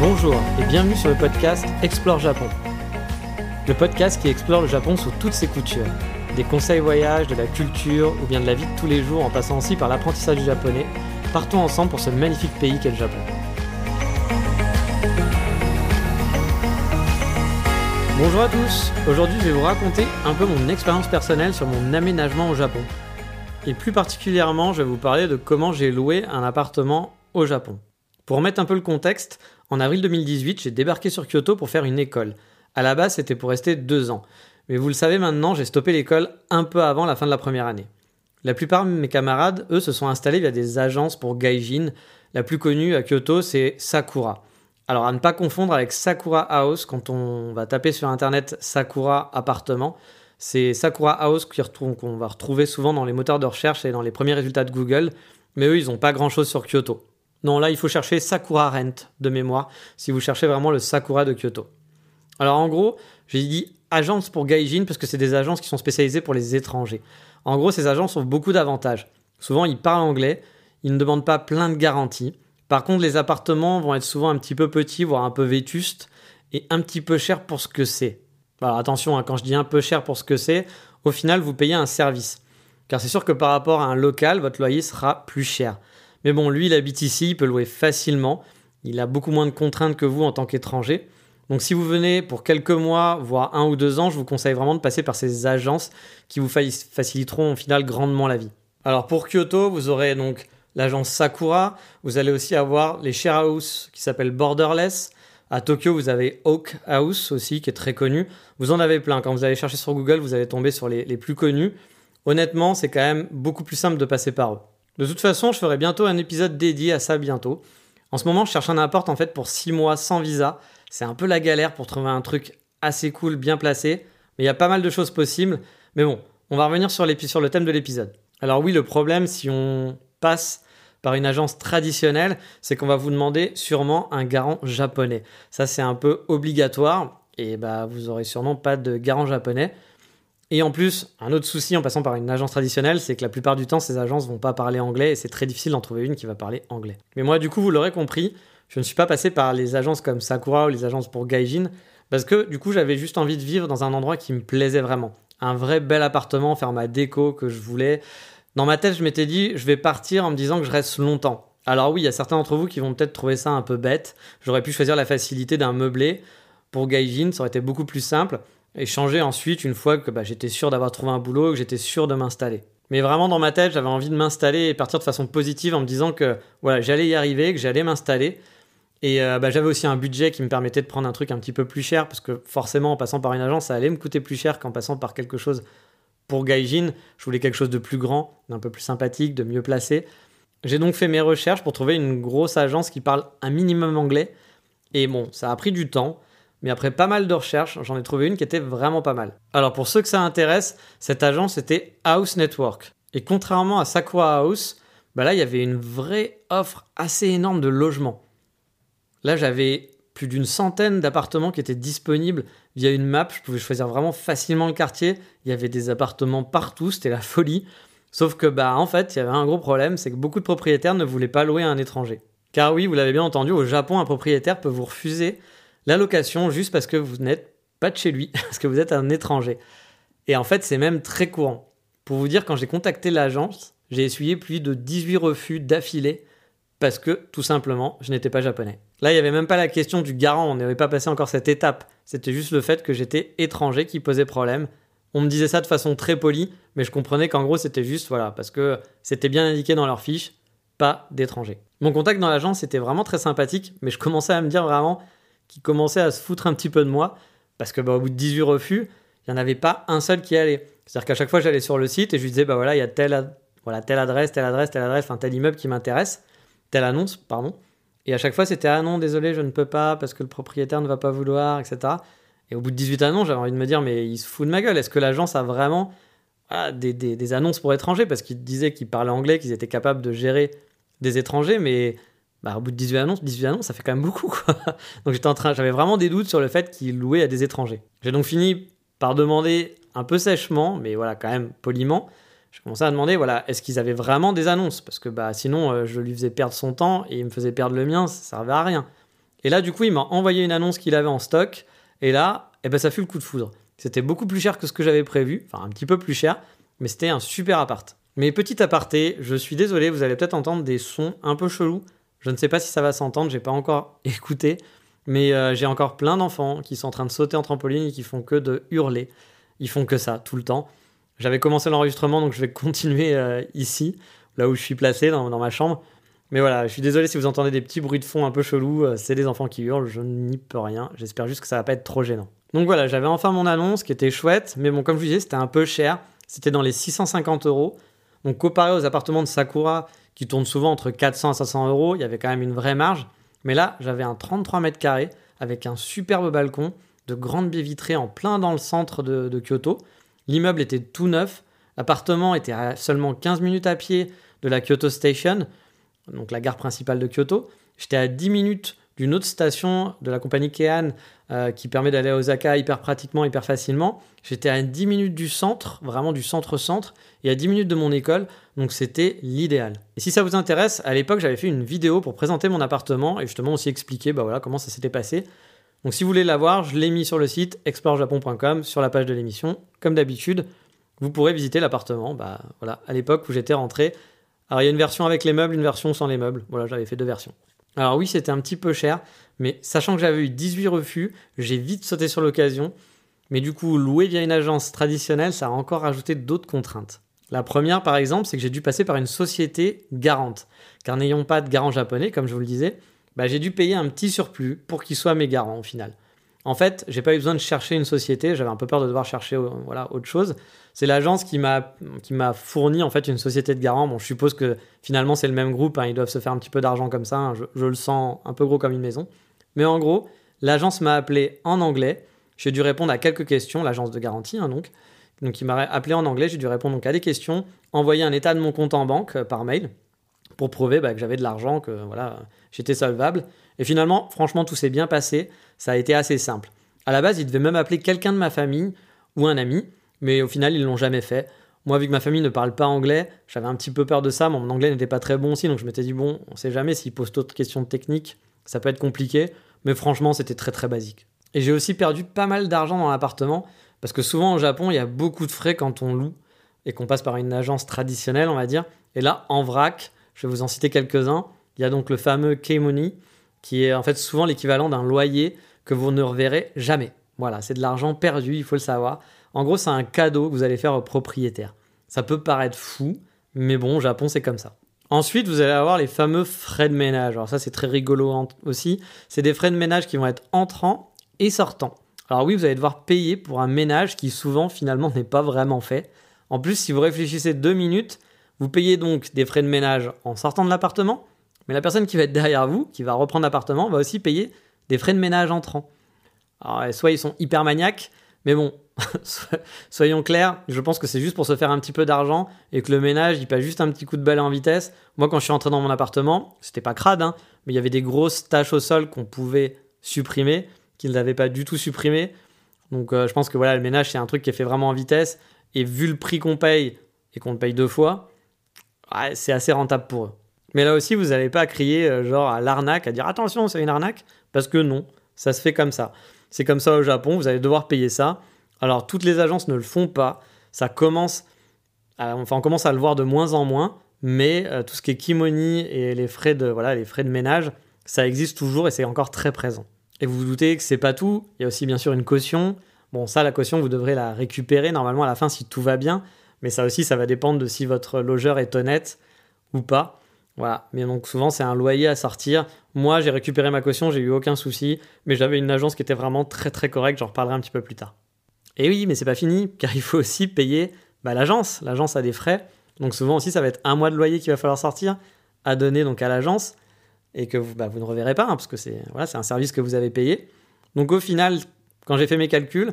Bonjour et bienvenue sur le podcast Explore Japon. Le podcast qui explore le Japon sous toutes ses coutures. Des conseils voyages, de la culture ou bien de la vie de tous les jours en passant aussi par l'apprentissage du japonais. Partons ensemble pour ce magnifique pays qu'est le Japon. Bonjour à tous, aujourd'hui je vais vous raconter un peu mon expérience personnelle sur mon aménagement au Japon. Et plus particulièrement, je vais vous parler de comment j'ai loué un appartement au Japon. Pour remettre un peu le contexte, en avril 2018, j'ai débarqué sur Kyoto pour faire une école. À la base, c'était pour rester deux ans. Mais vous le savez maintenant, j'ai stoppé l'école un peu avant la fin de la première année. La plupart de mes camarades, eux, se sont installés via des agences pour gaijin. La plus connue à Kyoto, c'est Sakura. Alors à ne pas confondre avec Sakura House quand on va taper sur internet Sakura appartement. C'est Sakura House qu'on va retrouver souvent dans les moteurs de recherche et dans les premiers résultats de Google. Mais eux, ils n'ont pas grand chose sur Kyoto. Non, là, il faut chercher Sakura Rent de mémoire si vous cherchez vraiment le Sakura de Kyoto. Alors en gros, j'ai dit agence pour gaijin parce que c'est des agences qui sont spécialisées pour les étrangers. En gros, ces agences ont beaucoup d'avantages. Souvent, ils parlent anglais, ils ne demandent pas plein de garanties. Par contre, les appartements vont être souvent un petit peu petits, voire un peu vétustes, et un petit peu chers pour ce que c'est. Alors attention, hein, quand je dis un peu cher pour ce que c'est, au final, vous payez un service. Car c'est sûr que par rapport à un local, votre loyer sera plus cher. Mais bon, lui, il habite ici, il peut louer facilement. Il a beaucoup moins de contraintes que vous en tant qu'étranger. Donc si vous venez pour quelques mois, voire un ou deux ans, je vous conseille vraiment de passer par ces agences qui vous faciliteront au final grandement la vie. Alors pour Kyoto, vous aurez donc l'agence Sakura, vous allez aussi avoir les share house qui s'appellent Borderless. À Tokyo, vous avez Oak House aussi, qui est très connu. Vous en avez plein. Quand vous allez chercher sur Google, vous allez tomber sur les, les plus connus. Honnêtement, c'est quand même beaucoup plus simple de passer par eux. De toute façon, je ferai bientôt un épisode dédié à ça bientôt. En ce moment, je cherche un appart en fait pour 6 mois sans visa. C'est un peu la galère pour trouver un truc assez cool, bien placé. Mais il y a pas mal de choses possibles. Mais bon, on va revenir sur, sur le thème de l'épisode. Alors oui, le problème, si on passe par une agence traditionnelle, c'est qu'on va vous demander sûrement un garant japonais. Ça, c'est un peu obligatoire. Et bah, vous aurez sûrement pas de garant japonais. Et en plus, un autre souci en passant par une agence traditionnelle, c'est que la plupart du temps, ces agences vont pas parler anglais et c'est très difficile d'en trouver une qui va parler anglais. Mais moi, du coup, vous l'aurez compris, je ne suis pas passé par les agences comme Sakura ou les agences pour Gaijin, parce que du coup, j'avais juste envie de vivre dans un endroit qui me plaisait vraiment. Un vrai bel appartement, faire ma déco que je voulais. Dans ma tête, je m'étais dit, je vais partir en me disant que je reste longtemps. Alors oui, il y a certains d'entre vous qui vont peut-être trouver ça un peu bête. J'aurais pu choisir la facilité d'un meublé. Pour Gaijin, ça aurait été beaucoup plus simple. Et changer ensuite une fois que bah, j'étais sûr d'avoir trouvé un boulot, que j'étais sûr de m'installer. Mais vraiment dans ma tête, j'avais envie de m'installer et partir de façon positive en me disant que voilà, j'allais y arriver, que j'allais m'installer. Et euh, bah, j'avais aussi un budget qui me permettait de prendre un truc un petit peu plus cher, parce que forcément, en passant par une agence, ça allait me coûter plus cher qu'en passant par quelque chose pour Gaijin. Je voulais quelque chose de plus grand, d'un peu plus sympathique, de mieux placé. J'ai donc fait mes recherches pour trouver une grosse agence qui parle un minimum anglais. Et bon, ça a pris du temps, mais après pas mal de recherches, j'en ai trouvé une qui était vraiment pas mal. Alors pour ceux que ça intéresse, cette agence était House Network. Et contrairement à Sakura House, bah là il y avait une vraie offre assez énorme de logements. Là, j'avais plus d'une centaine d'appartements qui étaient disponibles via une map. Je pouvais choisir vraiment facilement le quartier. Il y avait des appartements partout, c'était la folie. Sauf que, bah, en fait, il y avait un gros problème, c'est que beaucoup de propriétaires ne voulaient pas louer à un étranger. Car oui, vous l'avez bien entendu, au Japon, un propriétaire peut vous refuser la location juste parce que vous n'êtes pas de chez lui, parce que vous êtes un étranger. Et en fait, c'est même très courant. Pour vous dire, quand j'ai contacté l'agence, j'ai essuyé plus de 18 refus d'affilée parce que tout simplement, je n'étais pas japonais. Là, il n'y avait même pas la question du garant, on n'avait pas passé encore cette étape. C'était juste le fait que j'étais étranger qui posait problème. On me disait ça de façon très polie, mais je comprenais qu'en gros, c'était juste, voilà, parce que c'était bien indiqué dans leur fiche, pas d'étranger. Mon contact dans l'agence était vraiment très sympathique, mais je commençais à me dire vraiment qu'il commençait à se foutre un petit peu de moi, parce que bah, au bout de 18 refus, il n'y en avait pas un seul qui allait. C'est-à-dire qu'à chaque fois, j'allais sur le site et je lui disais, bah voilà, il y a tel voilà, telle adresse, telle adresse, telle adresse, tel immeuble qui m'intéresse, telle annonce, pardon. Et à chaque fois, c'était ah non, désolé, je ne peux pas parce que le propriétaire ne va pas vouloir, etc. Et au bout de 18 annonces, j'avais envie de me dire, mais il se fout de ma gueule. Est-ce que l'agence a vraiment des, annonces pour étrangers? Parce qu'ils disaient qu'ils parlaient anglais, qu'ils étaient capables de gérer des étrangers, mais bah, au bout de 18 annonces, 18 annonces, ça fait quand même beaucoup. Quoi. Donc j'étais en train, j'avais vraiment des doutes sur le fait qu'ils louaient à des étrangers. J'ai donc fini par demander un peu sèchement, mais voilà, quand même poliment. Je commençais à demander, voilà, est-ce qu'ils avaient vraiment des annonces? Parce que bah, sinon, euh, je lui faisais perdre son temps et il me faisait perdre le mien, ça servait à rien. Et là, du coup, il m'a envoyé une annonce qu'il avait en stock. Et là, eh ben, ça fut le coup de foudre. C'était beaucoup plus cher que ce que j'avais prévu, enfin un petit peu plus cher, mais c'était un super appart. Mais petit aparté, je suis désolé, vous allez peut-être entendre des sons un peu chelous. Je ne sais pas si ça va s'entendre, j'ai pas encore écouté, mais euh, j'ai encore plein d'enfants qui sont en train de sauter en trampoline et qui font que de hurler. Ils font que ça tout le temps. J'avais commencé l'enregistrement, donc je vais continuer euh, ici, là où je suis placé, dans, ma chambre. Mais voilà, je suis désolé si vous entendez des petits bruits de fond un peu chelous, euh, c'est des enfants qui hurlent, je n'y peux rien. J'espère juste que ça va pas être trop gênant. Donc voilà, j'avais enfin mon annonce qui était chouette, mais bon, comme je vous disais, c'était un peu cher. C'était dans les 650 euros. Donc comparé aux appartements de Sakura qui tournent souvent entre 400 à 500 euros, il y avait quand même une vraie marge. Mais là, j'avais un 33 mètres carrés avec un superbe balcon, de grandes baies vitrées en plein dans le centre de, Kyoto. L'immeuble était tout neuf. L'appartement était à seulement 15 minutes à pied de la Kyoto Station, donc la gare principale de Kyoto. J'étais à 10 minutes d'une autre station de la compagnie Keihan euh, qui permet d'aller à Osaka hyper pratiquement, hyper facilement. J'étais à 10 minutes du centre, vraiment du centre-centre, et à 10 minutes de mon école, donc c'était l'idéal. Et si ça vous intéresse, à l'époque j'avais fait une vidéo pour présenter mon appartement et justement aussi expliquer bah voilà, comment ça s'était passé. Donc si vous voulez la voir, je l'ai mis sur le site explorejapon.com, sur la page de l'émission, comme d'habitude. Vous pourrez visiter l'appartement, bah voilà, à l'époque où j'étais rentré. Alors il y a une version avec les meubles, une version sans les meubles. Voilà, j'avais fait deux versions. Alors oui, c'était un petit peu cher, mais sachant que j'avais eu 18 refus, j'ai vite sauté sur l'occasion. Mais du coup, louer via une agence traditionnelle, ça a encore rajouté d'autres contraintes. La première, par exemple, c'est que j'ai dû passer par une société garante. Car n'ayant pas de garant japonais, comme je vous le disais, bah, j'ai dû payer un petit surplus pour qu'ils soient mes garants au final. En fait, j'ai pas eu besoin de chercher une société, j'avais un peu peur de devoir chercher euh, voilà, autre chose. C'est l'agence qui m'a fourni en fait une société de garant. Bon, je suppose que finalement c'est le même groupe, hein, ils doivent se faire un petit peu d'argent comme ça, hein, je, le sens un peu gros comme une maison. Mais en gros, l'agence m'a appelé en anglais, j'ai dû répondre à quelques questions, l'agence de garantie hein, donc. Donc m'a appelé en anglais, j'ai dû répondre donc à des questions, envoyer un état de mon compte en banque euh, par mail pour prouver bah, que j'avais de l'argent, que voilà, j'étais solvable. Et finalement, franchement, tout s'est bien passé. Ça a été assez simple. À la base, ils devaient même appeler quelqu'un de ma famille ou un ami, mais au final, ils l'ont jamais fait. Moi, vu que ma famille ne parle pas anglais, j'avais un petit peu peur de ça. Mon anglais n'était pas très bon aussi, donc je m'étais dit, bon, on sait jamais s'ils posent d'autres questions techniques, ça peut être compliqué. Mais franchement, c'était très très basique. Et j'ai aussi perdu pas mal d'argent dans l'appartement, parce que souvent au Japon, il y a beaucoup de frais quand on loue et qu'on passe par une agence traditionnelle, on va dire. Et là, en vrac, je vais vous en citer quelques-uns. Il y a donc le fameux K-Money, qui est en fait souvent l'équivalent d'un loyer que vous ne reverrez jamais. Voilà, c'est de l'argent perdu, il faut le savoir. En gros, c'est un cadeau que vous allez faire au propriétaire. Ça peut paraître fou, mais bon, au Japon, c'est comme ça. Ensuite, vous allez avoir les fameux frais de ménage. Alors ça, c'est très rigolo aussi. C'est des frais de ménage qui vont être entrants et sortants. Alors oui, vous allez devoir payer pour un ménage qui souvent finalement n'est pas vraiment fait. En plus, si vous réfléchissez deux minutes, vous payez donc des frais de ménage en sortant de l'appartement, mais la personne qui va être derrière vous, qui va reprendre l'appartement, va aussi payer des frais de ménage entrants. Alors, soit ils sont hyper maniaques, mais bon, soyons clairs, je pense que c'est juste pour se faire un petit peu d'argent et que le ménage, il passe juste un petit coup de balai en vitesse. Moi, quand je suis entré dans mon appartement, c'était pas crade, hein, mais il y avait des grosses taches au sol qu'on pouvait supprimer, qu'ils n'avaient pas du tout supprimées. Donc, euh, je pense que voilà, le ménage, c'est un truc qui est fait vraiment en vitesse. Et vu le prix qu'on paye et qu'on le paye deux fois, c'est assez rentable pour eux. Mais là aussi, vous n'allez pas crier euh, genre à l'arnaque, à dire attention, c'est une arnaque, parce que non, ça se fait comme ça. C'est comme ça au Japon, vous allez devoir payer ça. Alors toutes les agences ne le font pas, ça commence, enfin on commence à le voir de moins en moins, mais euh, tout ce qui est kimoni et les frais de voilà les frais de ménage, ça existe toujours et c'est encore très présent. Et vous vous doutez que c'est pas tout, il y a aussi bien sûr une caution. Bon ça la caution vous devrez la récupérer normalement à la fin si tout va bien, mais ça aussi ça va dépendre de si votre logeur est honnête ou pas. Voilà, mais donc souvent c'est un loyer à sortir. Moi j'ai récupéré ma caution, j'ai eu aucun souci, mais j'avais une agence qui était vraiment très très correcte, j'en reparlerai un petit peu plus tard. Et oui, mais c'est pas fini, car il faut aussi payer bah, l'agence. L'agence a des frais. Donc souvent aussi, ça va être un mois de loyer qu'il va falloir sortir à donner donc à l'agence et que vous, bah, ne reverrez pas hein, parce que c'est voilà, un service que vous avez payé. Donc au final, quand j'ai fait mes calculs,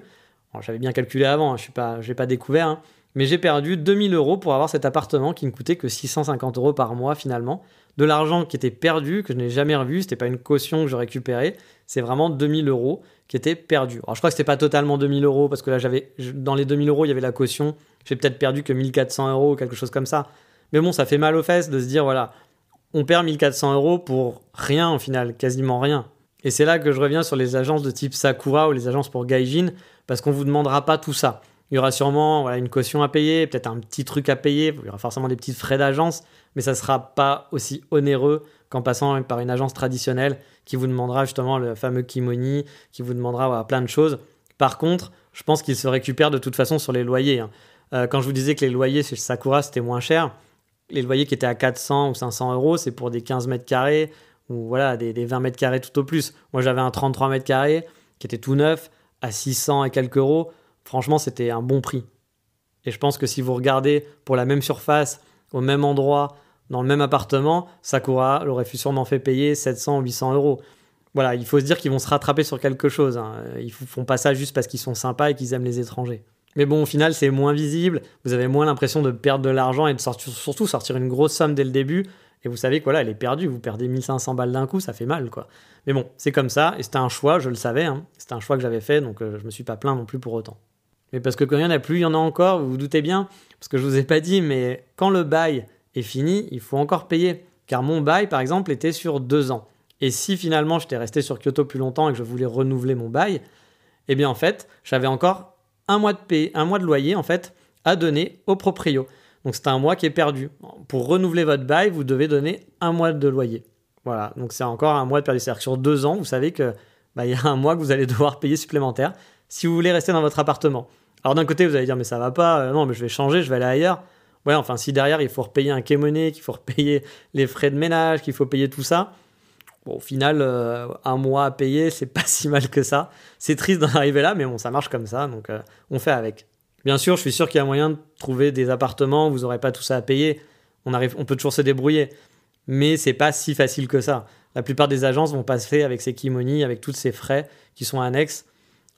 j'avais bien calculé avant, hein, je ne l'ai pas découvert, hein, mais j'ai perdu 2000 euros pour avoir cet appartement qui ne coûtait que 650 euros par mois finalement. De l'argent qui était perdu, que je n'ai jamais revu, c'était pas une caution que je récupérais, c'est vraiment 2000 euros qui étaient perdus. Alors je crois que c'était pas totalement 2000 euros parce que là j'avais dans les 2000 euros il y avait la caution, j'ai peut-être perdu que 1400 euros ou quelque chose comme ça. Mais bon, ça fait mal aux fesses de se dire voilà, on perd 1400 euros pour rien au final, quasiment rien. Et c'est là que je reviens sur les agences de type Sakura ou les agences pour Gaijin, parce qu'on vous demandera pas tout ça. Il y aura sûrement voilà, une caution à payer, peut-être un petit truc à payer, il y aura forcément des petits frais d'agence, mais ça ne sera pas aussi onéreux qu'en passant par une agence traditionnelle qui vous demandera justement le fameux kimoni, qui vous demandera plein de choses. Par contre, je pense qu'il se récupère de toute façon sur les loyers. Hein. Euh, quand je vous disais que les loyers chez Sakura c'était moins cher, les loyers qui étaient à 400 ou 500 euros, c'est pour des 15 mètres carrés ou voilà, des, 20 mètres carrés tout au plus. Moi, j'avais un 33 mètres carrés qui était tout neuf à 600 et quelques euros. Franchement, c'était un bon prix. Et je pense que si vous regardez pour la même surface, au même endroit, dans le même appartement, Sakura l'aurait sûrement fait payer 700 ou 800 euros. Voilà, il faut se dire qu'ils vont se rattraper sur quelque chose. Hein. Ils font pas ça juste parce qu'ils sont sympas et qu'ils aiment les étrangers. Mais bon, au final, c'est moins visible, vous avez moins l'impression de perdre de l'argent et de sortir, surtout sortir une grosse somme dès le début. Et vous savez que voilà, elle est perdue, vous perdez 1500 balles d'un coup, ça fait mal quoi. Mais bon, c'est comme ça, et c'était un choix, je le savais, hein. c'était un choix que j'avais fait, donc euh, je me suis pas plaint non plus pour autant. Mais parce que quand il y en a plus, il y en a encore, vous vous doutez bien, parce que je vous ai pas dit, mais quand le bail est fini, il faut encore payer. Car mon bail, par exemple, était sur deux ans. Et si finalement j'étais resté sur Kyoto plus longtemps et que je voulais renouveler mon bail, eh bien en fait, j'avais encore un mois de un mois de loyer en fait à donner au proprio. Donc c'est un mois qui est perdu. Pour renouveler votre bail, vous devez donner un mois de loyer. Voilà, donc c'est encore un mois de perdu. C'est-à-dire que sur deux ans, vous savez que bah, il y a un mois que vous allez devoir payer supplémentaire si vous voulez rester dans votre appartement. Alors d'un côté, vous allez dire mais ça va pas, euh, non mais je vais changer, je vais aller ailleurs. Ouais, enfin si derrière il faut repayer un kémoné, qu'il faut repayer les frais de ménage, qu'il faut payer tout ça, au final, euh, un mois à payer, c'est pas si mal que ça. C'est triste d'en arriver là, mais bon, ça marche comme ça, donc euh, on fait avec. Bien sûr, je suis sûr qu'il y a moyen de trouver des appartements vous n'aurez pas tout ça à payer. On, arrive, on peut toujours se débrouiller, mais c'est pas si facile que ça. La plupart des agences vont passer avec ces kimoni, avec tous ces frais qui sont annexes.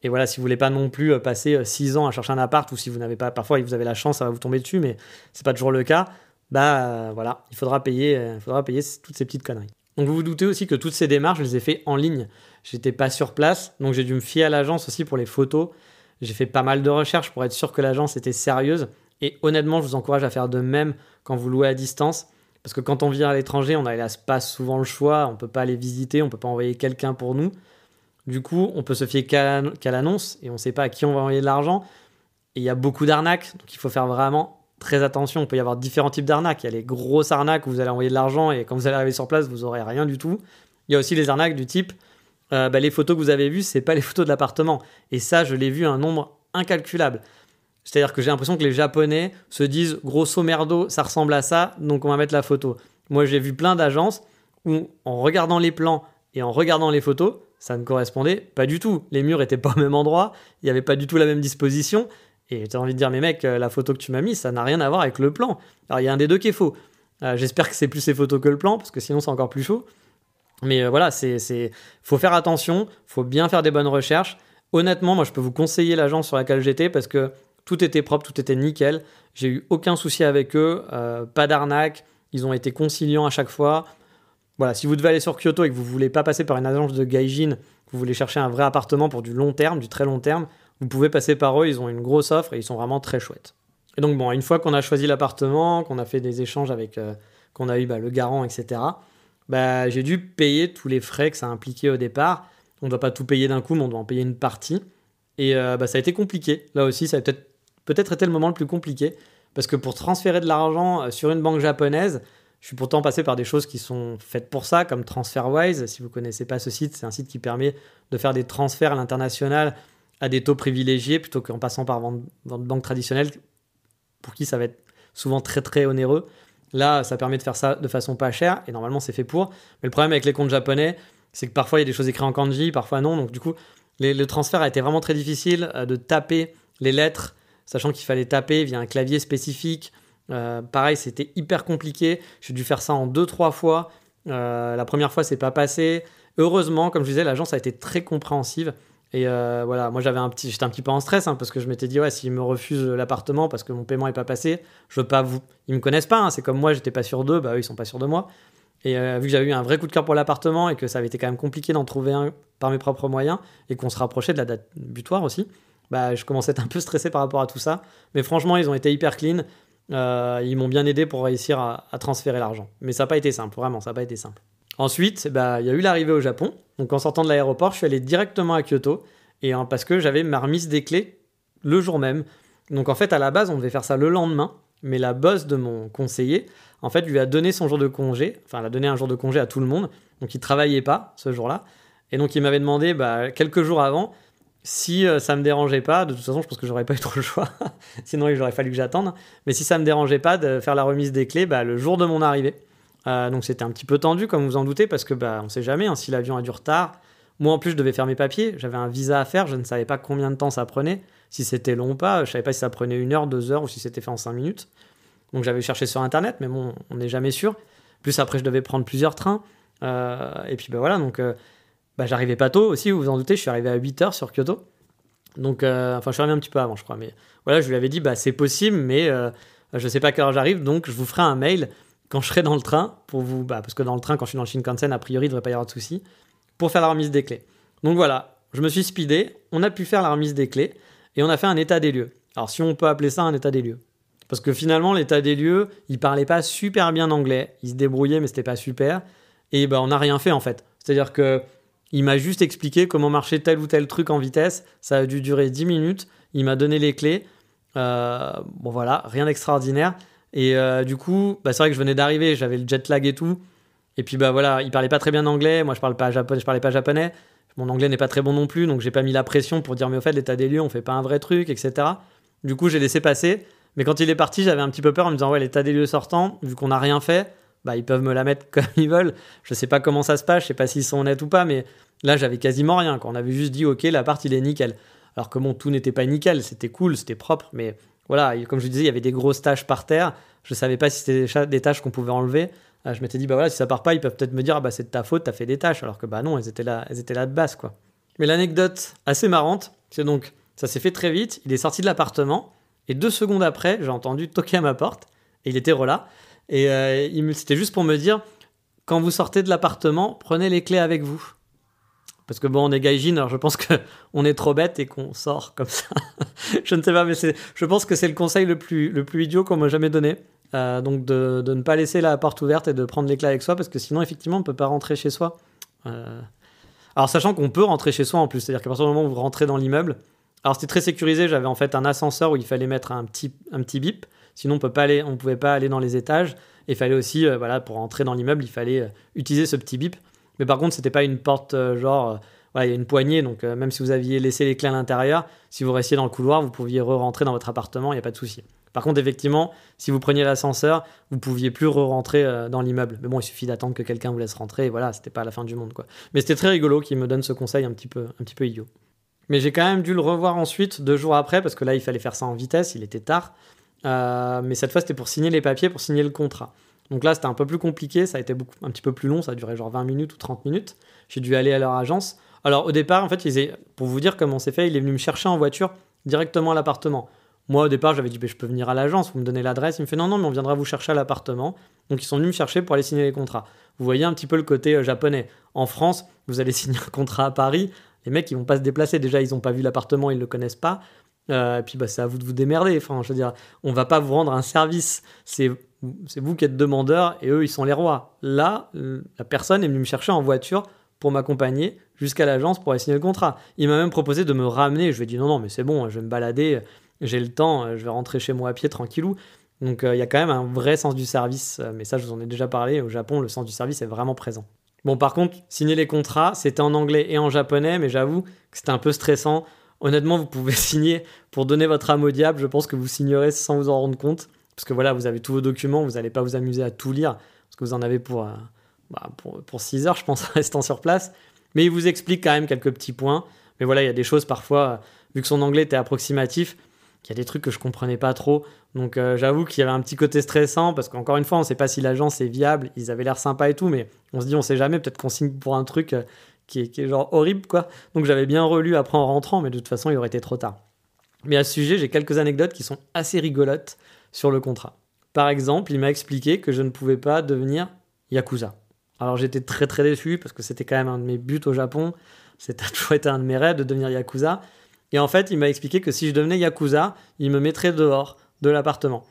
Et voilà, si vous voulez pas non plus euh, passer 6 ans à chercher un appart, ou si vous n'avez pas, parfois vous avez la chance, ça va vous tomber dessus, mais c'est pas toujours le cas. Bah voilà, il faudra payer, il faudra payer toutes ces petites conneries. Donc vous vous doutez aussi que toutes ces démarches, je les ai fait en ligne. J'étais pas sur place, donc j'ai dû me fier à l'agence aussi pour les photos. J'ai fait pas mal de recherches pour être sûr que l'agence était sérieuse. Et honnêtement, je vous encourage à faire de même quand vous louez à distance. Parce que quand on vient à l'étranger, on n'a pas souvent le choix, on peut pas aller visiter, on peut pas envoyer quelqu'un pour nous. Du coup, on peut se fier qu'à l'annonce et on ne sait pas à qui on va envoyer de l'argent. Et il y a beaucoup d'arnaques, donc il faut faire vraiment très attention, il peut y avoir différents types d'arnaques. Il y a les grosses arnaques où vous allez envoyer de l'argent et quand vous allez arriver sur place, vous aurez rien du tout. Il y a aussi les arnaques du type euh, bah, les photos que vous avez vues, c'est pas les photos de l'appartement. Et ça, je l'ai vu un nombre incalculable. C'est-à-dire que j'ai l'impression que les Japonais se disent grosso merdo, ça ressemble à ça, donc on va mettre la photo. Moi, j'ai vu plein d'agences où, en regardant les plans et en regardant les photos, ça ne correspondait pas du tout. Les murs étaient pas au même endroit, il n'y avait pas du tout la même disposition. Et as envie de dire, mais mec, euh, la photo que tu m'as mise, ça n'a rien à voir avec le plan. Alors il y a un des deux qui est faux. Euh, j'espère que c'est plus ces photos que le plan, parce que sinon c'est encore plus chaud. Mais euh, voilà, c'est, c'est, faut faire attention, faut bien faire des bonnes recherches. Honnêtement, moi je peux vous conseiller l'agence sur laquelle j'étais parce que tout était propre, tout était nickel. J'ai eu aucun souci avec eux, pas d'arnaque. Ils ont été conciliants à chaque fois. Voilà, si vous devez aller sur Kyoto et que vous voulez pas passer par une agence de gaijin, que vous voulez chercher un vrai appartement pour du long terme, du très long terme, vous pouvez passer par eux, ils ont une grosse offre et ils sont vraiment très chouettes. Et donc bon, une fois qu'on a choisi l'appartement, qu'on a fait des échanges avec, euh, qu'on a eu bah, le garant, etc. Bah, j'ai dû payer tous les frais que ça impliquait au départ. On ne doit pas tout payer d'un coup, mais on doit en payer une partie. Et euh, bah, ça a été compliqué. Là aussi, ça a peut-être peut-être été le moment le plus compliqué. Parce que pour transférer de l'argent euh, sur une banque japonaise, je suis pourtant passé par des choses qui sont faites pour ça, comme TransferWise. Si vous connaissez pas ce site, c'est un site qui permet de faire des transferts à l'international à des taux privilégiés plutôt qu'en passant par vente, banque traditionnelle pour qui ça va être souvent très très onéreux. Là, ça permet de faire ça de façon pas chère et normalement c'est fait pour. Mais le problème avec les comptes japonais, c'est que parfois il y a des choses écrites en kanji, parfois non. Donc du coup, le transfert a été vraiment très difficile euh, de taper les lettres, sachant qu'il fallait taper via un clavier spécifique. Pareil, c'était hyper compliqué. J'ai dû faire ça en deux, trois fois. la première fois, c'est pas passé. Heureusement, comme je disais, l'agence a été très compréhensive. Et euh, voilà, moi j'avais un petit, j'étais un petit peu en stress hein, parce que je m'étais dit ouais, s'ils me refusent l'appartement parce que mon paiement est pas passé, je veux pas vous, ils me connaissent pas, hein, c'est comme moi, j'étais pas sûr d'eux, bah eux ils sont pas sûrs de moi. Et euh, vu que j'avais eu un vrai coup de cœur pour l'appartement et que ça avait été quand même compliqué d'en trouver un par mes propres moyens et qu'on se rapprochait de la date butoir aussi, bah je commençais à être un peu stressé par rapport à tout ça. Mais franchement, ils ont été hyper clean, euh, ils m'ont bien aidé pour réussir à, transférer l'argent. Mais ça n'a pas été simple, vraiment, ça n'a pas été simple. Ensuite, bah, il y a eu l'arrivée au Japon. Donc en sortant de l'aéroport, je suis allé directement à Kyoto et hein, parce que j'avais ma remise des clés le jour même. Donc en fait, à la base, on devait faire ça le lendemain, mais la boss de mon conseiller, en fait, lui a donné son jour de congé. Enfin, elle a donné un jour de congé à tout le monde. Donc il travaillait pas ce jour-là. Et donc il m'avait demandé bah, quelques jours avant si ça euh, ça me dérangeait pas. De toute façon, je pense que j'aurais pas eu trop le choix. Sinon, il aurait fallu que j'attende. Mais si ça me dérangeait pas de faire la remise des clés bah, le jour de mon arrivée. Euh, donc c'était un petit peu tendu, comme vous en doutez, parce que bah, on sait jamais hein, si l'avion a du retard. Moi en plus, je devais faire mes papiers. J'avais un visa à faire. Je ne savais pas combien de temps ça prenait, si c'était long ou pas. Je savais pas si ça prenait une heure, deux heures ou si c'était fait en cinq minutes. Donc j'avais cherché sur internet, mais bon, on n'est jamais sûr. Plus après, je devais prendre plusieurs trains. Euh, et puis bah voilà, donc euh, bah, j'arrivais pas tôt aussi, vous vous en doutez. Je suis arrivé à 8 heures sur Kyoto. Donc, enfin, je suis arrivé un petit peu avant, je crois. Mais voilà, je lui avais dit, bah c'est possible, mais je sais pas à quelle heure j'arrive, donc je vous ferai un mail quand je serai dans le train, pour vous, bah, parce que dans le train, quand je suis dans le Shinkansen, a priori, il devrait pas y avoir de soucis, pour faire la remise des clés. Donc voilà, je me suis speedé, on a pu faire la remise des clés, et on a fait un état des lieux. Alors si on peut appeler ça un état des lieux. Parce que finalement, l'état des lieux, il parlait pas super bien anglais, il se débrouillait, mais c'était pas super, et bah, on n'a rien fait en fait. C'est-à-dire que il m'a juste expliqué comment marchait tel ou tel truc en vitesse, ça a dû durer 10 minutes, il m'a donné les clés, euh, bon voilà, rien d'extraordinaire. Et euh, du coup, bah, c'est vrai que je venais d'arriver, j'avais le jet lag et tout. Et puis bah voilà, il parlait pas très bien anglais, moi je parle pas japonais, je parlais pas japonais. Mon anglais n'est pas très bon non plus, donc j'ai pas mis la pression pour dire mais au fait l'état des lieux, on fait pas un vrai truc, etc. Du coup j'ai laissé passer. Mais quand il est parti, j'avais un petit peu peur en me disant ouais l'état des lieux sortant, vu qu'on n'a rien fait, bah ils peuvent me la mettre comme ils veulent. Je sais pas comment ça se passe, je sais pas s'ils sont honnêtes ou pas, mais là j'avais quasiment rien. Quand on avait juste dit ok l'appart il est nickel. Alors que bon tout n'était pas nickel, c'était cool, c'était propre, mais voilà, comme je disais, il y avait des grosses tâches par terre. Je savais pas si c'était des tâches qu'on pouvait enlever. Euh, je m'étais dit, bah voilà, si ça part pas, ils peuvent peut-être me dire, ah bah c'est de ta faute, t'as fait des tâches. Alors que bah non, elles étaient là, elles étaient là de base, quoi. Mais l'anecdote assez marrante, c'est donc, ça s'est fait très vite. Il est sorti de l'appartement et deux secondes après, j'ai entendu toquer à ma porte et il était relâ. Et euh, c'était juste pour me dire, quand vous sortez de l'appartement, prenez les clés avec vous. Parce que bon, on est gaijin, alors je pense qu'on est trop bête et qu'on sort comme ça. je ne sais pas, mais je pense que c'est le conseil le plus, le plus idiot qu'on m'a jamais donné. Euh, donc de, de, ne pas laisser la porte ouverte et de prendre les clés avec soi, parce que sinon, effectivement, on ne peut pas rentrer chez soi. Euh, alors, sachant qu'on peut rentrer chez soi en plus, c'est-à-dire qu'à partir du moment où vous rentrez dans l'immeuble, alors c'était très sécurisé, j'avais en fait un ascenseur où il fallait mettre un petit, un petit bip, sinon on ne pouvait pas aller dans les étages, et il fallait aussi, euh, pour rentrer dans l'immeuble, il fallait utiliser ce petit bip. Mais par contre, c'était pas une porte euh, genre, euh, il y a une poignée, donc euh, même si vous aviez laissé les clés à l'intérieur, si vous restiez dans le couloir, vous pouviez re-rentrer dans votre appartement, il n'y a pas de souci. Par contre, effectivement, si vous preniez l'ascenseur, vous pouviez plus re-rentrer dans l'immeuble. Mais bon, il suffit d'attendre que quelqu'un vous laisse rentrer, et voilà, c'était pas la fin du monde, quoi. Mais c'était très rigolo qu'il me donne ce conseil un petit peu, un petit peu idiot. Mais j'ai quand même dû le revoir ensuite, deux jours après, parce que là, il fallait faire ça en vitesse, il était tard. Mais cette fois, c'était pour signer les papiers, pour signer le contrat. Donc là, c'était un peu plus compliqué, ça a été beaucoup, un petit peu plus long, ça a duré genre 20 minutes ou 30 minutes. J'ai dû aller à leur agence. Alors au départ, en fait, pour vous dire comment c'est fait, il est venu me chercher en voiture directement à l'appartement. Moi, au départ, j'avais dit, bah, je peux venir à l'agence, vous me donnez l'adresse. Il me fait, non, non, mais on viendra vous chercher à l'appartement. Donc, ils sont venus me chercher pour aller signer les contrats. Vous voyez un petit peu le côté euh, japonais. En France, vous allez signer un contrat à Paris. Les mecs, ils vont pas se déplacer. Déjà, ils n'ont pas vu l'appartement, ils le connaissent pas. Euh, et puis, bah, c'est à vous de vous démerder. Enfin, je veux dire, on va pas vous rendre un service. C'est c'est vous qui êtes demandeur et eux, ils sont les rois. Là, la personne est venue me chercher en voiture pour m'accompagner jusqu'à l'agence pour aller signer le contrat. Il m'a même proposé de me ramener. Je lui ai dit non, non, mais c'est bon, je vais me balader, j'ai le temps, je vais rentrer chez moi à pied tranquillou. Donc euh, il y a quand même un vrai sens du service, mais ça je vous en ai déjà parlé, au Japon le sens du service est vraiment présent. Bon par contre, signer les contrats, c'était en anglais et en japonais, mais j'avoue que c'était un peu stressant. Honnêtement, vous pouvez signer pour donner votre âme au diable, je pense que vous signerez sans vous en rendre compte. Parce que voilà, vous avez tous vos documents, vous n'allez pas vous amuser à tout lire, parce que vous en avez pour, euh, bah, 6 heures, je pense, restant sur place. Mais il vous explique quand même quelques petits points. Mais voilà, il y a des choses parfois, vu que son anglais était approximatif, qu'il y a des trucs que je comprenais pas trop. Donc euh, j'avoue qu'il y avait un petit côté stressant parce qu'encore une fois, on sait pas si l'agence est viable. Ils avaient l'air sympa et tout, mais on se dit, on sait jamais, peut-être qu'on signe pour un truc euh, qui, est, qui, est, genre horrible, quoi. Donc j'avais bien relu après en rentrant, mais de toute façon, il aurait été trop tard. Mais à ce sujet, j'ai quelques anecdotes qui sont assez rigolotes sur le contrat. Par exemple, il m'a expliqué que je ne pouvais pas devenir Yakuza. Alors j'étais très très déçu parce que c'était quand même un de mes buts au Japon. C'était toujours été un de mes rêves de devenir Yakuza. Et en fait, il m'a expliqué que si je devenais Yakuza, il me mettrait dehors de l'appartement.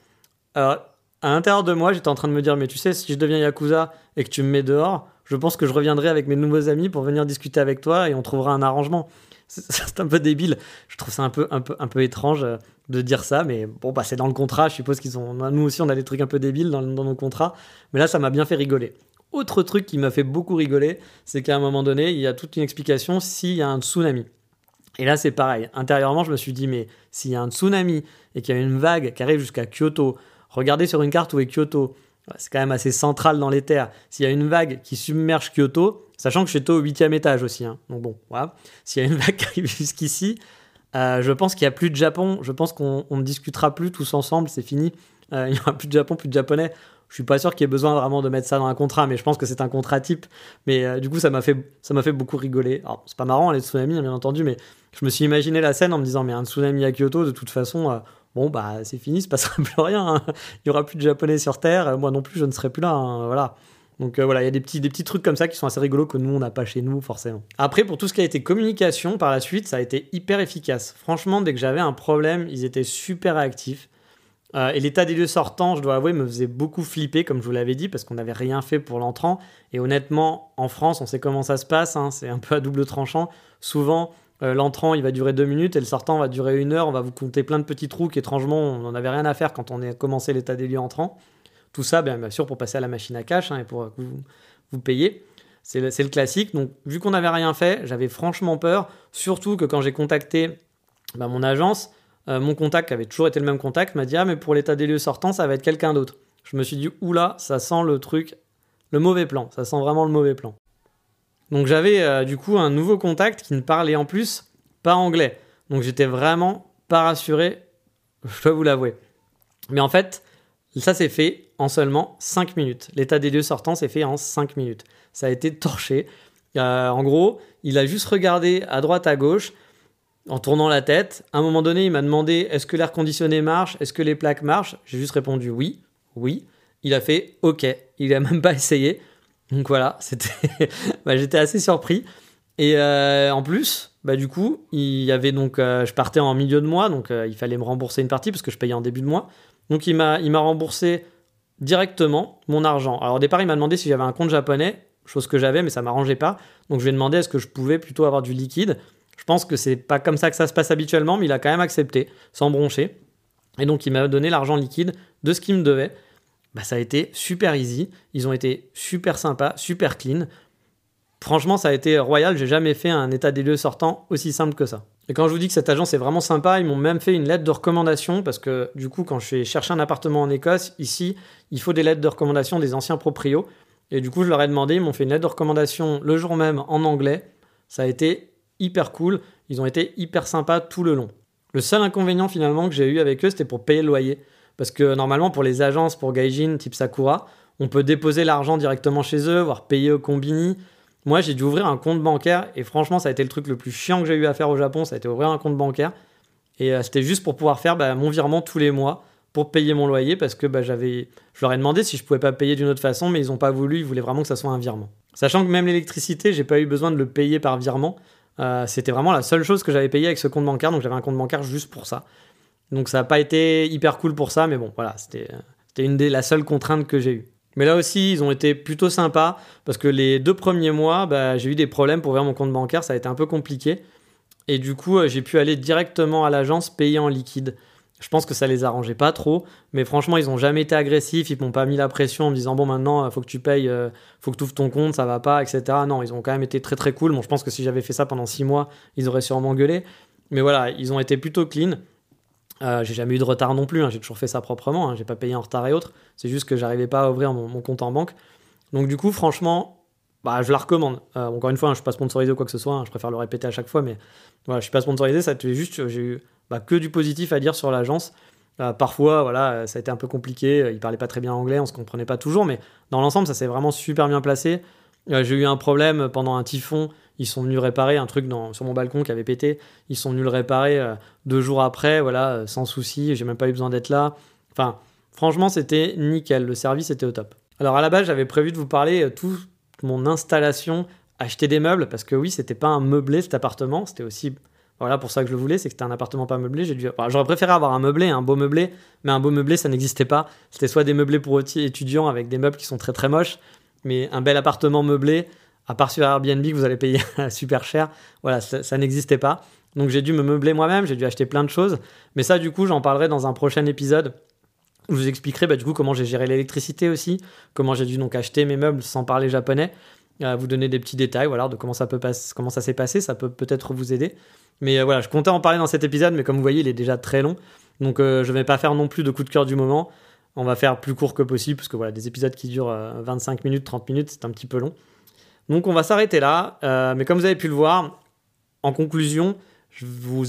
Alors, à l'intérieur de moi, j'étais en train de me dire, mais tu sais, si je deviens Yakuza et que tu me mets dehors, je pense que je reviendrai avec mes nouveaux amis pour venir discuter avec toi et on trouvera un arrangement. C'est un peu débile. Je trouve ça un peu, un peu, un peu étrange euh, de dire ça, mais bon, bah, c'est dans le contrat. Je suppose qu'ils ont. Nous aussi, on a des trucs un peu débiles dans, dans nos contrats. Mais là, ça m'a bien fait rigoler. Autre truc qui m'a fait beaucoup rigoler, c'est qu'à un moment donné, il y a toute une explication s'il y a un tsunami. Et là, c'est pareil. Intérieurement, je me suis dit, mais s'il y a un tsunami et qu'il y a une vague qui arrive jusqu'à Kyoto, regardez sur une carte où est Kyoto. C'est quand même assez central dans les terres. S'il y a une vague qui submerge Kyoto, sachant que j'étais au huitième étage aussi, hein. donc bon, voilà. S'il y a une vague qui arrive jusqu'ici, euh, je pense qu'il n'y a plus de Japon. Je pense qu'on ne discutera plus tous ensemble. C'est fini. Euh, il n'y aura plus de Japon, plus de Japonais. Je suis pas sûr qu'il y ait besoin vraiment de mettre ça dans un contrat, mais je pense que c'est un contrat type. Mais euh, du coup, ça m'a fait, ça m'a fait beaucoup rigoler. Alors, c'est pas marrant les tsunamis, bien entendu, mais je me suis imaginé la scène en me disant, mais un tsunami à Kyoto, de toute façon, bon bah c'est fini, il se passera plus rien. Hein. Il y aura plus de japonais sur Terre. Moi non plus, je ne serai plus là. Hein, voilà. Donc euh, voilà, il y a des petits, des petits trucs comme ça qui sont assez rigolos que nous, on n'a pas chez nous, forcément. Après, pour tout ce qui a été communication, par la suite, ça a été hyper efficace. Franchement, dès que j'avais un problème, ils étaient super réactifs. Euh, et l'état des lieux sortant, je dois avouer, me faisait beaucoup flipper, comme je vous l'avais dit, parce qu'on n'avait rien fait pour l'entrant. Et honnêtement, en France, on sait comment ça se passe, hein, c'est un peu à double tranchant. Souvent, euh, l'entrant, il va durer deux minutes et le sortant va durer une heure. On va vous compter plein de petits trous qu'étrangement, on n'en avait rien à faire quand on a commencé l'état des lieux entrant. Tout ça, bien, sûr, pour passer à la machine à cash hein, et pour que vous, vous payer. C'est le, le, classique. Donc, vu qu'on n'avait rien fait, j'avais franchement peur. Surtout que quand j'ai contacté bah, mon agence, euh, mon contact, qui avait toujours été le même contact, m'a dit Ah, mais pour l'état des lieux sortant, ça va être quelqu'un d'autre. Je me suis dit Oula, ça sent le truc, le mauvais plan. Ça sent vraiment le mauvais plan. Donc j'avais euh, du coup un nouveau contact qui ne parlait en plus pas anglais. Donc j'étais vraiment pas rassuré, je dois vous l'avouer. Mais en fait, ça s'est fait en seulement 5 minutes. L'état des lieux sortant s'est fait en 5 minutes. Ça a été torché. Euh, en gros, il a juste regardé à droite, à gauche en tournant la tête. À un moment donné, il m'a demandé est-ce que l'air conditionné marche? Est-ce que les plaques marchent? J'ai juste répondu oui, oui. Il a fait OK. Il a même pas essayé. Donc voilà, bah, j'étais assez surpris. Et euh, en plus, bah du coup, il y avait donc, euh, je partais en milieu de mois, donc euh, il fallait me rembourser une partie parce que je payais en début de mois. Donc il m'a, remboursé directement mon argent. Alors au départ, il m'a demandé si j'avais un compte japonais, chose que j'avais, mais ça m'arrangeait pas. Donc je lui ai demandé est-ce que je pouvais plutôt avoir du liquide. Je pense que c'est pas comme ça que ça se passe habituellement, mais il a quand même accepté, sans broncher. Et donc il m'a donné l'argent liquide de ce qu'il me devait. Bah, ça a été super easy. Ils ont été super sympas, super clean. Franchement, ça a été royal. J'ai jamais fait un état des lieux sortant aussi simple que ça. Et quand je vous dis que cette agence est vraiment sympa, ils m'ont même fait une lettre de recommandation parce que du coup, quand je vais chercher un appartement en Écosse, ici, il faut des lettres de recommandation des anciens proprios. Et du coup, je leur ai demandé, ils m'ont fait une lettre de recommandation le jour même en anglais. Ça a été hyper cool. Ils ont été hyper sympas tout le long. Le seul inconvénient finalement que j'ai eu avec eux, c'était pour payer le loyer. Parce que normalement, pour les agences, pour Gaijin, type Sakura, on peut déposer l'argent directement chez eux, voire payer au combini. Moi, j'ai dû ouvrir un compte bancaire et franchement, ça a été le truc le plus chiant que j'ai eu à faire au Japon, ça a été ouvrir un compte bancaire. Et euh, c'était juste pour pouvoir faire bah, mon virement tous les mois pour payer mon loyer parce que bah, j'avais, je leur ai demandé si je pouvais pas payer d'une autre façon, mais ils n'ont pas voulu, ils voulaient vraiment que ça soit un virement. Sachant que même l'électricité, j'ai pas eu besoin de le payer par virement. Euh, c'était vraiment la seule chose que j'avais payé avec ce compte bancaire, donc j'avais un compte bancaire juste pour ça. Donc ça n'a pas été hyper cool pour ça, mais bon, voilà, c'était une des la seule contrainte que j'ai eue. Mais là aussi, ils ont été plutôt sympas parce que les deux premiers mois, bah, j'ai eu des problèmes pour ouvrir mon compte bancaire, ça a été un peu compliqué. Et du coup, euh, j'ai pu aller directement à l'agence payer en liquide. Je pense que ça les arrangeait pas trop, mais franchement, ils ont jamais été agressifs, ils m'ont pas mis la pression en me disant bon maintenant, il faut que tu payes, euh, faut que tu ouvres ton compte, ça va pas, etc. Non, ils ont quand même été très très cool. Bon, je pense que si j'avais fait ça pendant six mois, ils auraient sûrement gueulé. Mais voilà, ils ont été plutôt clean. Euh, j'ai jamais eu de retard non plus, hein. j'ai toujours fait ça proprement, hein. j'ai pas payé en retard et autres. C'est juste que j'arrivais pas à ouvrir mon, compte en banque. Donc du coup, franchement, bah, je la recommande. Euh, encore une fois, hein, je suis pas sponsorisé ou quoi que ce soit, je préfère le répéter à chaque fois, mais voilà, je suis pas sponsorisé, ça juste, j'ai eu bah, que du positif à dire sur l'agence. parfois, voilà, ça a été un peu compliqué. Ils parlaient pas très bien anglais, on se comprenait pas toujours, mais dans l'ensemble, ça s'est vraiment super bien placé. J'ai eu un problème pendant un typhon. Ils sont venus réparer un truc sur mon balcon qui avait pété. Ils sont venus le réparer deux jours après, voilà, sans souci. J'ai même pas eu besoin d'être là. Enfin, franchement, c'était nickel. Le service était au top. Alors à la base, j'avais prévu de vous parler euh, toute mon installation, acheter des meubles, parce que oui, c'était pas un meublé cet appartement, c'était aussi voilà pour ça que je le voulais, c'est que c'était un appartement pas meublé. J'ai dû, j'aurais préféré avoir un meublé, un beau meublé, mais un beau meublé ça n'existait pas. C'était soit des meublés pour étudiants avec des meubles qui sont très très moches, mais un bel appartement meublé, à part sur Airbnb que vous allez payer super cher, voilà, ça, n'existait pas. Donc j'ai dû me meubler moi-même, j'ai dû acheter plein de choses, mais ça du coup j'en parlerai dans un prochain épisode je vous expliquerai bah, du coup comment j'ai géré l'électricité aussi, comment j'ai dû donc acheter mes meubles sans parler japonais, euh, vous donner des petits détails voilà, de comment ça, peut comment ça s'est passé, ça peut peut-être vous aider. Mais euh, voilà, je comptais en parler dans cet épisode, mais comme vous voyez, il est déjà très long. Donc euh, je ne vais pas faire non plus de coup de cœur du moment. On va faire plus court que possible, parce que voilà, des épisodes qui durent 25 minutes, 30 minutes, c'est un petit peu long. Donc on va s'arrêter là. mais comme vous avez pu le voir, en conclusion, je vous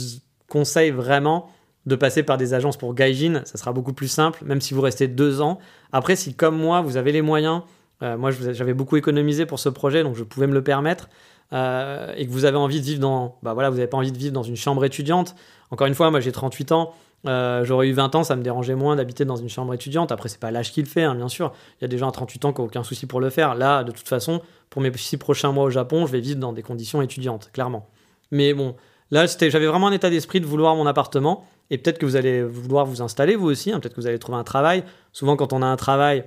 conseille vraiment de passer par des agences pour Gaijin, ça sera beaucoup plus simple, même si vous restez deux ans. Après, si comme moi, vous avez les moyens, euh, moi j'avais beaucoup économisé pour ce projet, donc je pouvais me le permettre, euh, et que vous avez envie de vivre dans, bah voilà, vous n'avez pas envie de vivre dans une chambre étudiante. Encore une fois, moi j'ai 38 ans, euh, j'aurais eu 20 ans, ça me dérangeait moins d'habiter dans une chambre étudiante. Après, c'est pas l'âge qui le fait, hein, bien sûr. Il y a des gens à 38 ans qui n'ont aucun souci pour le faire. Là, de toute façon, pour mes six prochains mois au Japon, je vais vivre dans des conditions étudiantes, clairement. Mais bon, là, j'avais vraiment un état d'esprit de vouloir mon appartement. Et peut-être que vous allez vouloir vous installer vous aussi, hein. peut-être que vous allez trouver un travail. Souvent quand on a un travail,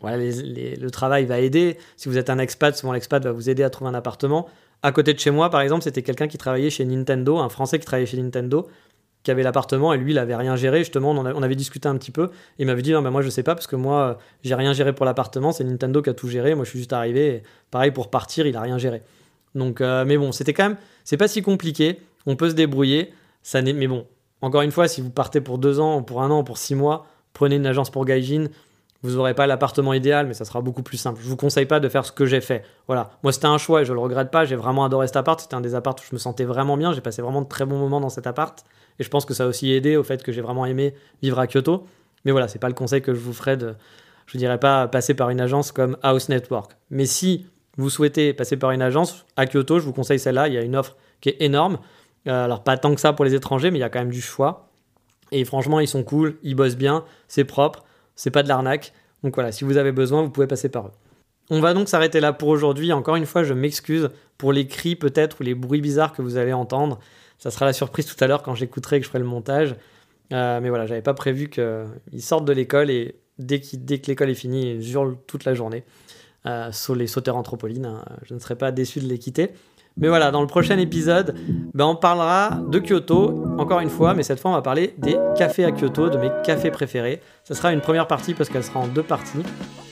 voilà, le travail va aider. Si vous êtes un expat, souvent l'expat va vous aider à trouver un appartement. À côté de chez moi, par exemple, c'était quelqu'un qui travaillait chez Nintendo, un Français qui travaillait chez Nintendo, qui avait l'appartement et lui, il avait rien géré. Justement, on, avait discuté un petit peu. Et il m'avait dit, non, mais moi, je sais pas parce que moi, j'ai rien géré pour l'appartement. C'est Nintendo qui a tout géré. Moi, je suis juste arrivé. pareil, pour partir, il a rien géré. Donc, euh, mais bon, c'était quand même, c'est pas si compliqué. On peut se débrouiller. Ça mais bon, encore une fois, si vous partez pour deux ans, pour un an, pour six mois, prenez une agence pour Gaijin. Vous n'aurez pas l'appartement idéal, mais ça sera beaucoup plus simple. Je vous conseille pas de faire ce que j'ai fait. Voilà, moi c'était un choix et je le regrette pas. J'ai vraiment adoré cet appart. C'était un des apparts où je me sentais vraiment bien. J'ai passé vraiment de très bons moments dans cet appart. Et je pense que ça a aussi aidé au fait que j'ai vraiment aimé vivre à Kyoto. Mais voilà, c'est pas le conseil que je vous ferai de. Je dirais pas passer par une agence comme House Network. Mais si vous souhaitez passer par une agence à Kyoto, je vous conseille celle-là. Il y a une offre qui est énorme. Euh, alors pas tant que ça pour les étrangers, mais il y a quand même du choix. Et franchement, ils sont cool, ils bossent bien, c'est propre, c'est pas de l'arnaque. Donc voilà, si vous avez besoin, vous pouvez passer par eux. On va donc s'arrêter là pour aujourd'hui. Encore une fois, je m'excuse pour les cris peut-être ou les bruits bizarres que vous allez entendre. Ça sera la surprise tout à l'heure quand j'écouterai et que je ferai le montage. Euh, mais voilà, j'avais pas prévu qu'ils sortent de l'école et dès, dès que l'école est finie, ils hurlent toute la journée. Euh, les sauteurs anthropolines, hein. je ne serais pas déçu de les quitter. Mais voilà, dans le prochain épisode, ben on parlera de Kyoto, encore une fois, mais cette fois on va parler des cafés à Kyoto, de mes cafés préférés. Ce sera une première partie parce qu'elle sera en deux parties.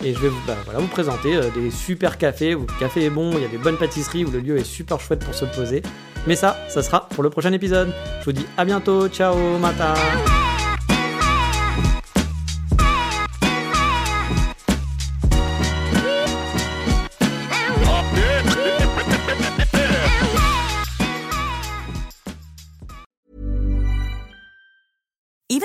Et je vais vous, ben vous présenter euh, des super cafés, où le café est bon, il y a des bonnes pâtisseries, où le lieu est super chouette pour se poser. Mais ça, ça sera pour le prochain épisode. Je vous dis à bientôt, ciao, mata